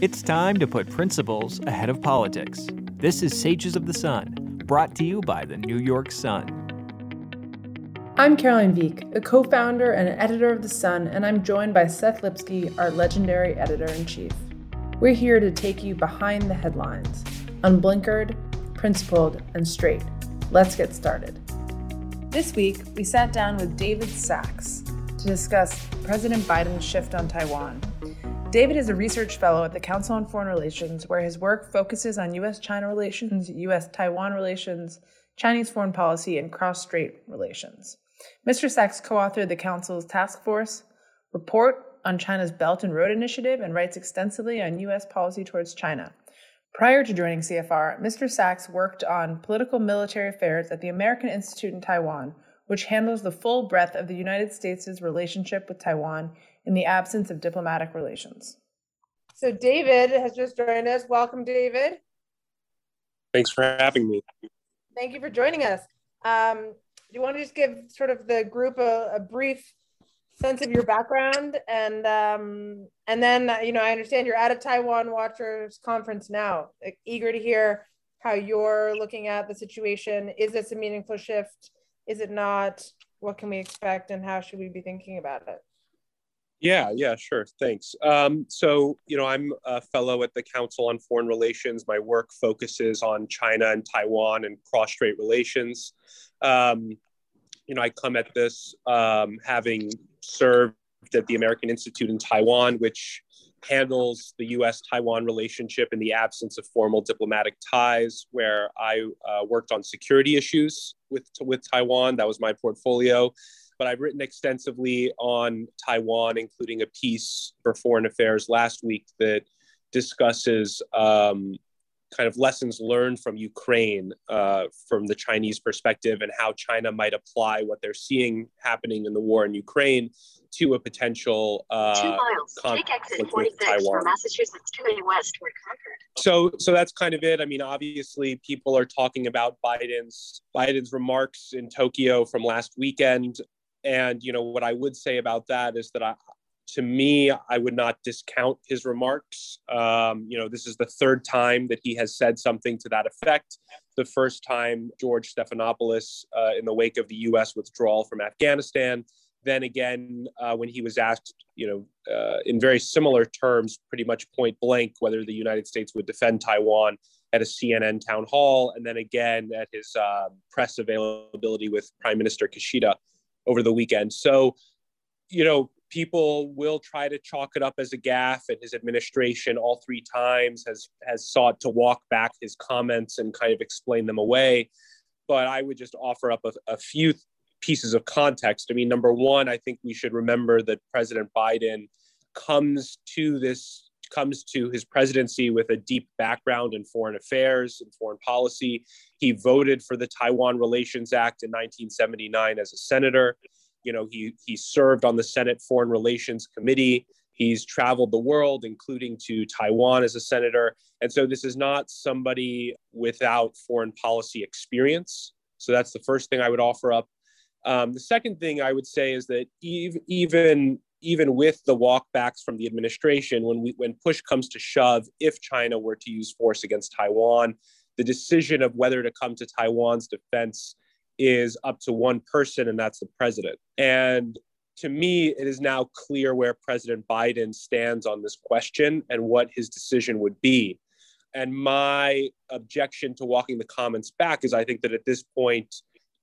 It's time to put principles ahead of politics. This is Sages of the Sun, brought to you by the New York Sun. I'm Caroline Veek, a co founder and an editor of The Sun, and I'm joined by Seth Lipsky, our legendary editor in chief. We're here to take you behind the headlines, unblinkered, principled, and straight. Let's get started. This week, we sat down with David Sacks to discuss President Biden's shift on Taiwan. David is a research fellow at the Council on Foreign Relations, where his work focuses on U.S. China relations, U.S. Taiwan relations, Chinese foreign policy, and cross strait relations. Mr. Sacks co authored the Council's task force report on China's Belt and Road Initiative and writes extensively on U.S. policy towards China. Prior to joining CFR, Mr. Sacks worked on political military affairs at the American Institute in Taiwan, which handles the full breadth of the United States' relationship with Taiwan in the absence of diplomatic relations. So, David has just joined us. Welcome, David. Thanks for having me. Thank you for joining us. Um, do you want to just give sort of the group a, a brief sense of your background and um, and then you know I understand you're at a Taiwan Watchers conference now. Eager to hear how you're looking at the situation. Is this a meaningful shift? Is it not? What can we expect, and how should we be thinking about it? Yeah, yeah, sure. Thanks. Um, so, you know, I'm a fellow at the Council on Foreign Relations. My work focuses on China and Taiwan and cross strait relations. Um, you know, I come at this um, having served at the American Institute in Taiwan, which handles the US Taiwan relationship in the absence of formal diplomatic ties, where I uh, worked on security issues with, with Taiwan. That was my portfolio but I've written extensively on Taiwan, including a piece for Foreign Affairs last week that discusses um, kind of lessons learned from Ukraine uh, from the Chinese perspective and how China might apply what they're seeing happening in the war in Ukraine to a potential uh, Two miles. Take exit 46 Taiwan. Massachusetts to the west toward Concord. So, so that's kind of it. I mean, obviously, people are talking about Biden's Biden's remarks in Tokyo from last weekend and you know what I would say about that is that I, to me, I would not discount his remarks. Um, you know, this is the third time that he has said something to that effect. The first time, George Stephanopoulos, uh, in the wake of the U.S. withdrawal from Afghanistan. Then again, uh, when he was asked, you know, uh, in very similar terms, pretty much point blank, whether the United States would defend Taiwan at a CNN town hall, and then again at his uh, press availability with Prime Minister Kishida over the weekend. So, you know, people will try to chalk it up as a gaffe, and his administration all three times has has sought to walk back his comments and kind of explain them away. But I would just offer up a, a few pieces of context. I mean, number one, I think we should remember that President Biden comes to this comes to his presidency with a deep background in foreign affairs and foreign policy. He voted for the Taiwan Relations Act in 1979 as a senator. You know, he, he served on the Senate Foreign Relations Committee. He's traveled the world, including to Taiwan as a senator. And so this is not somebody without foreign policy experience. So that's the first thing I would offer up. Um, the second thing I would say is that even even with the walkbacks from the administration, when we when push comes to shove, if China were to use force against Taiwan, the decision of whether to come to Taiwan's defense is up to one person, and that's the president. And to me, it is now clear where President Biden stands on this question and what his decision would be. And my objection to walking the comments back is I think that at this point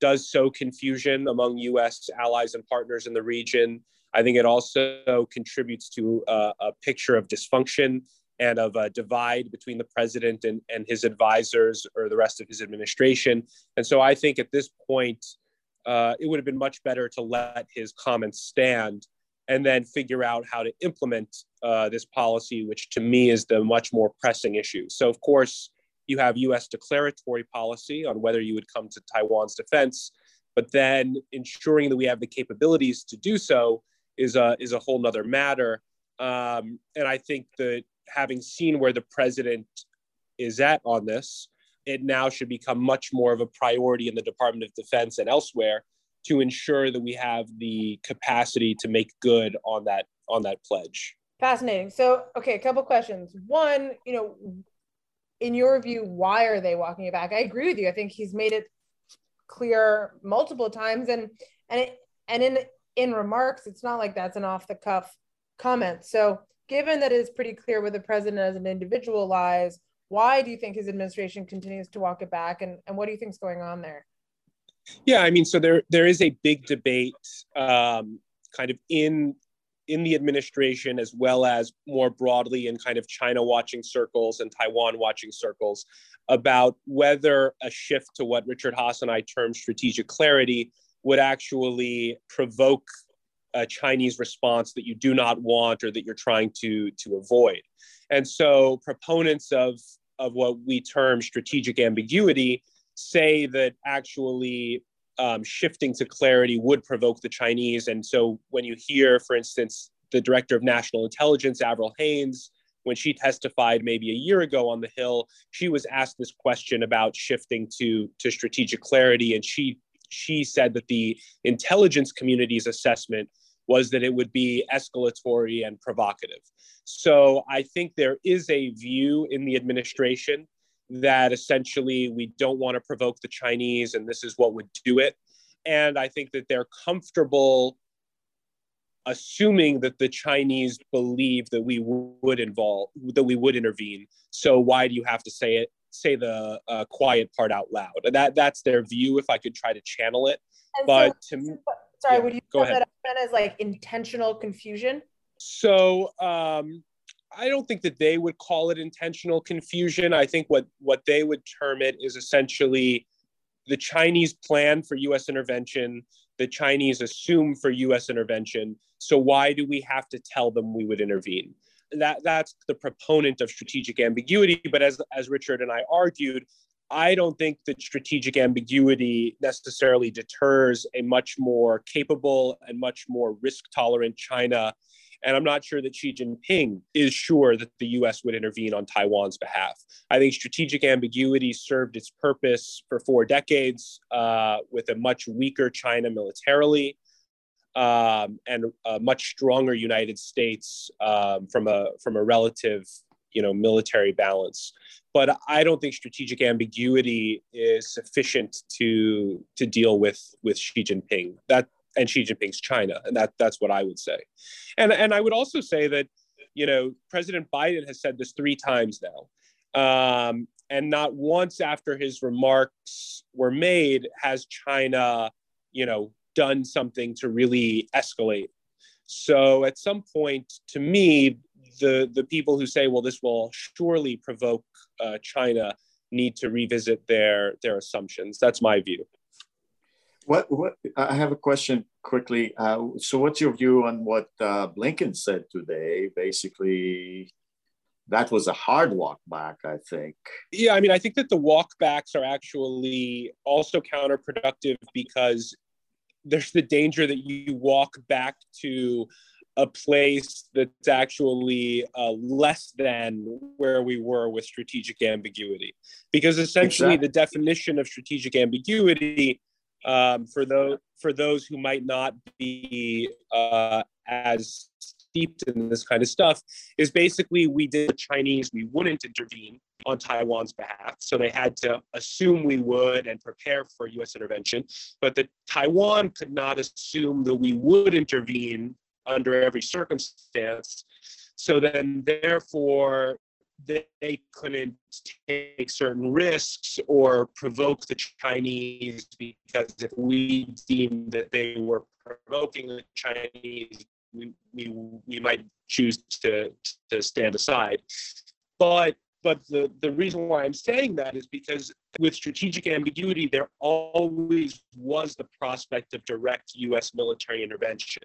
does sow confusion among US allies and partners in the region. I think it also contributes to a, a picture of dysfunction and of a divide between the president and, and his advisors or the rest of his administration. And so I think at this point, uh, it would have been much better to let his comments stand and then figure out how to implement uh, this policy, which to me is the much more pressing issue. So, of course, you have US declaratory policy on whether you would come to Taiwan's defense, but then ensuring that we have the capabilities to do so is a is a whole nother matter. Um, and I think that having seen where the president is at on this, it now should become much more of a priority in the Department of Defense and elsewhere to ensure that we have the capacity to make good on that on that pledge. Fascinating. So, okay, a couple questions. One, you know, in your view, why are they walking it back? I agree with you. I think he's made it clear multiple times, and and it, and in in remarks, it's not like that's an off the cuff comment. So, given that it is pretty clear where the president as an individual lies, why do you think his administration continues to walk it back, and and what do you think is going on there? Yeah, I mean, so there there is a big debate, um, kind of in in the administration as well as more broadly in kind of China watching circles and Taiwan watching circles about whether a shift to what Richard Haass and I term strategic clarity would actually provoke a Chinese response that you do not want or that you're trying to to avoid. And so proponents of of what we term strategic ambiguity say that actually um, shifting to clarity would provoke the Chinese. And so when you hear, for instance, the director of national intelligence, Avril Haines, when she testified maybe a year ago on the Hill, she was asked this question about shifting to, to strategic clarity. And she, she said that the intelligence community's assessment was that it would be escalatory and provocative. So I think there is a view in the administration that essentially we don't want to provoke the Chinese and this is what would do it. And I think that they're comfortable assuming that the Chinese believe that we would involve, that we would intervene. So why do you have to say it, say the uh, quiet part out loud? That that's their view. If I could try to channel it, and but so, to me, sorry, yeah, would you go ahead. that as like intentional confusion? So um, I don't think that they would call it intentional confusion. I think what what they would term it is essentially the Chinese plan for U.S. intervention. The Chinese assume for U.S. intervention. So why do we have to tell them we would intervene? That that's the proponent of strategic ambiguity. But as as Richard and I argued, I don't think that strategic ambiguity necessarily deters a much more capable and much more risk tolerant China and I'm not sure that Xi Jinping is sure that the US would intervene on Taiwan's behalf. I think strategic ambiguity served its purpose for four decades uh, with a much weaker China militarily. Um, and a much stronger United States um, from a from a relative, you know, military balance. But I don't think strategic ambiguity is sufficient to to deal with with Xi Jinping. That and Xi Jinping's China, and that that's what I would say. And and I would also say that you know President Biden has said this three times now, um, and not once after his remarks were made has China, you know, done something to really escalate. So at some point, to me, the the people who say, well, this will surely provoke uh, China, need to revisit their their assumptions. That's my view. What what I have a question quickly. Uh, so, what's your view on what uh, Blinken said today? Basically, that was a hard walk back. I think. Yeah, I mean, I think that the walkbacks are actually also counterproductive because there's the danger that you walk back to a place that's actually uh, less than where we were with strategic ambiguity. Because essentially, exactly. the definition of strategic ambiguity um, for those for those who might not be uh, as steeped in this kind of stuff is basically we did the Chinese we wouldn't intervene on Taiwan's behalf, so they had to assume we would and prepare for U.S. intervention, but that Taiwan could not assume that we would intervene under every circumstance. So then, therefore, they couldn't take certain risks or provoke the Chinese because if we deemed that they were provoking the Chinese, we, we, we might choose to, to stand aside. But but the, the reason why I'm saying that is because with strategic ambiguity, there always was the prospect of direct US military intervention.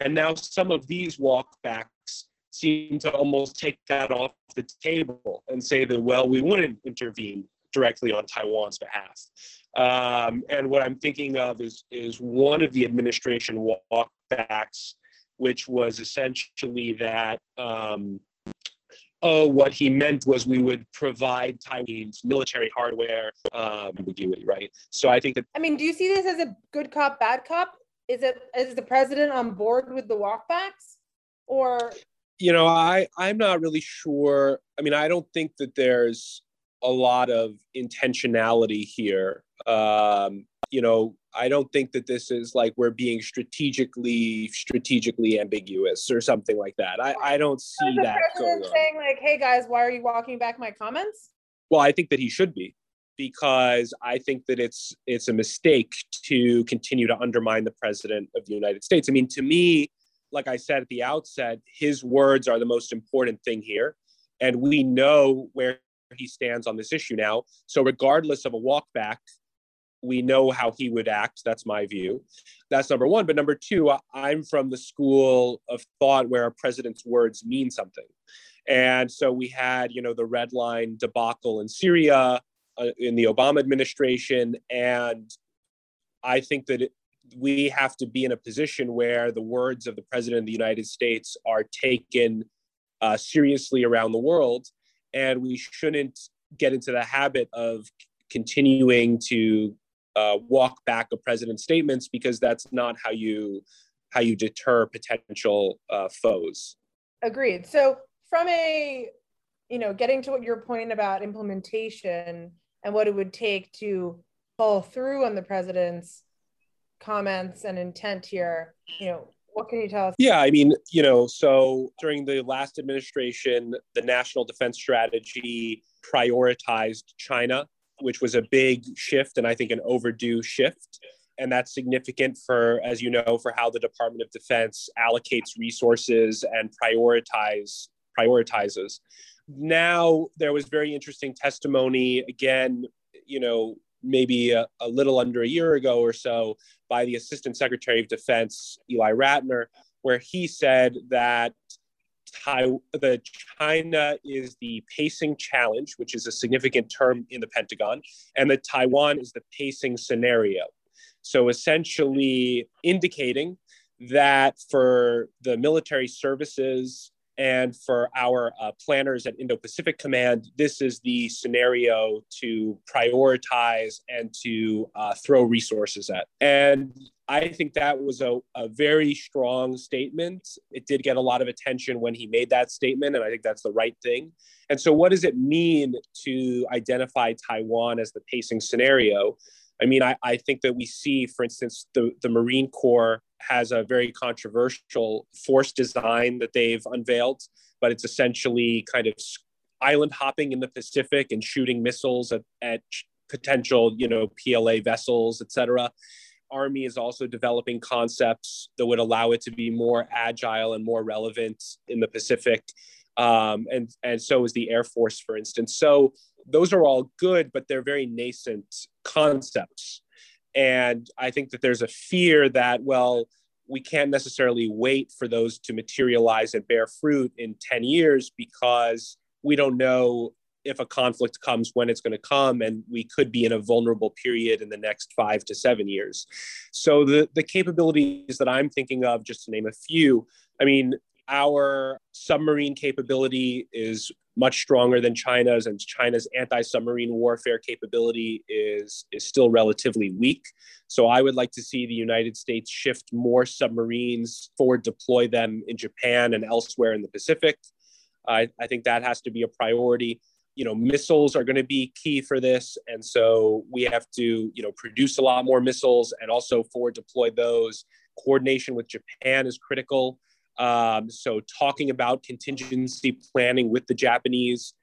And now some of these walkbacks seem to almost take that off the table and say that, well, we wouldn't intervene directly on Taiwan's behalf. Um, and what I'm thinking of is, is one of the administration walkbacks, which was essentially that, um, oh, what he meant was we would provide Taiwan's military hardware um, ambiguity, right? So I think that. I mean, do you see this as a good cop, bad cop? Is it is the president on board with the walkbacks, or You know, I I'm not really sure. I mean, I don't think that there's a lot of intentionality here. Um, you know, I don't think that this is like we're being strategically strategically ambiguous or something like that. I, I don't see the that president saying like, "Hey guys, why are you walking back my comments?" Well, I think that he should be because I think that it's it's a mistake to continue to undermine the president of the United States. I mean, to me, like I said at the outset, his words are the most important thing here, and we know where he stands on this issue now. So, regardless of a walk back, we know how he would act. That's my view. That's number one. But number two, I'm from the school of thought where a president's words mean something. And so we had, you know, the red line debacle in Syria uh, in the Obama administration. And I think that we have to be in a position where the words of the president of the United States are taken uh, seriously around the world. And we shouldn't get into the habit of continuing to uh, walk back a president's statements because that's not how you how you deter potential uh, foes. Agreed. So from a you know getting to what your point about implementation and what it would take to pull through on the president's comments and intent here you know what can you tell us yeah i mean you know so during the last administration the national defense strategy prioritized china which was a big shift and I think an overdue shift. And that's significant for, as you know, for how the Department of Defense allocates resources and prioritize prioritizes. Now there was very interesting testimony again, you know, maybe a, a little under a year ago or so by the Assistant Secretary of Defense, Eli Ratner, where he said that the China is the pacing challenge, which is a significant term in the Pentagon, and that Taiwan is the pacing scenario. So essentially indicating that for the military services and for our uh, planners at Indo Pacific Command, this is the scenario to prioritize and to uh, throw resources at. And I think that was a, a very strong statement. It did get a lot of attention when he made that statement, and I think that's the right thing. And so, what does it mean to identify Taiwan as the pacing scenario? I mean, I, I think that we see, for instance, the, the Marine Corps has a very controversial force design that they've unveiled, but it's essentially kind of island hopping in the Pacific and shooting missiles at, at potential, you know, PLA vessels, et cetera. Army is also developing concepts that would allow it to be more agile and more relevant in the Pacific. Um, and, and so is the Air Force, for instance. So those are all good, but they're very nascent concepts. And I think that there's a fear that, well, we can't necessarily wait for those to materialize and bear fruit in 10 years because we don't know if a conflict comes when it's going to come and we could be in a vulnerable period in the next five to seven years so the the capabilities that i'm thinking of just to name a few i mean our submarine capability is much stronger than China's, and China's anti-submarine warfare capability is is still relatively weak. So I would like to see the United States shift more submarines forward, deploy them in Japan and elsewhere in the Pacific. I, I think that has to be a priority. You know, missiles are going to be key for this, and so we have to you know produce a lot more missiles and also forward deploy those. Coordination with Japan is critical. Um, so, talking about contingency planning with the Japanese,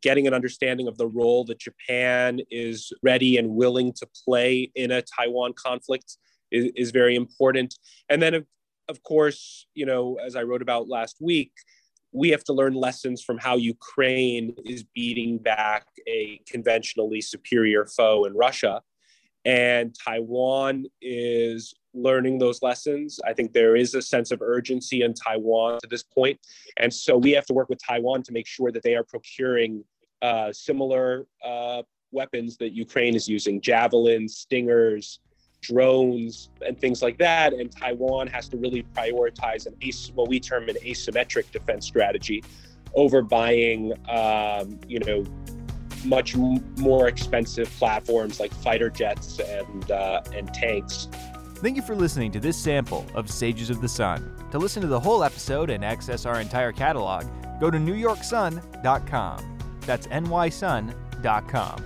getting an understanding of the role that Japan is ready and willing to play in a Taiwan conflict is, is very important. And then, of, of course, you know, as I wrote about last week, we have to learn lessons from how Ukraine is beating back a conventionally superior foe in Russia. And Taiwan is learning those lessons. I think there is a sense of urgency in Taiwan to this point. And so we have to work with Taiwan to make sure that they are procuring uh, similar uh, weapons that Ukraine is using javelins, stingers, drones, and things like that. And Taiwan has to really prioritize an as- what we term an asymmetric defense strategy over buying, um, you know, much more expensive platforms like fighter jets and uh, and tanks Thank you for listening to this sample of Sages of the Sun. To listen to the whole episode and access our entire catalog, go to newyorksun.com. That's nysun.com.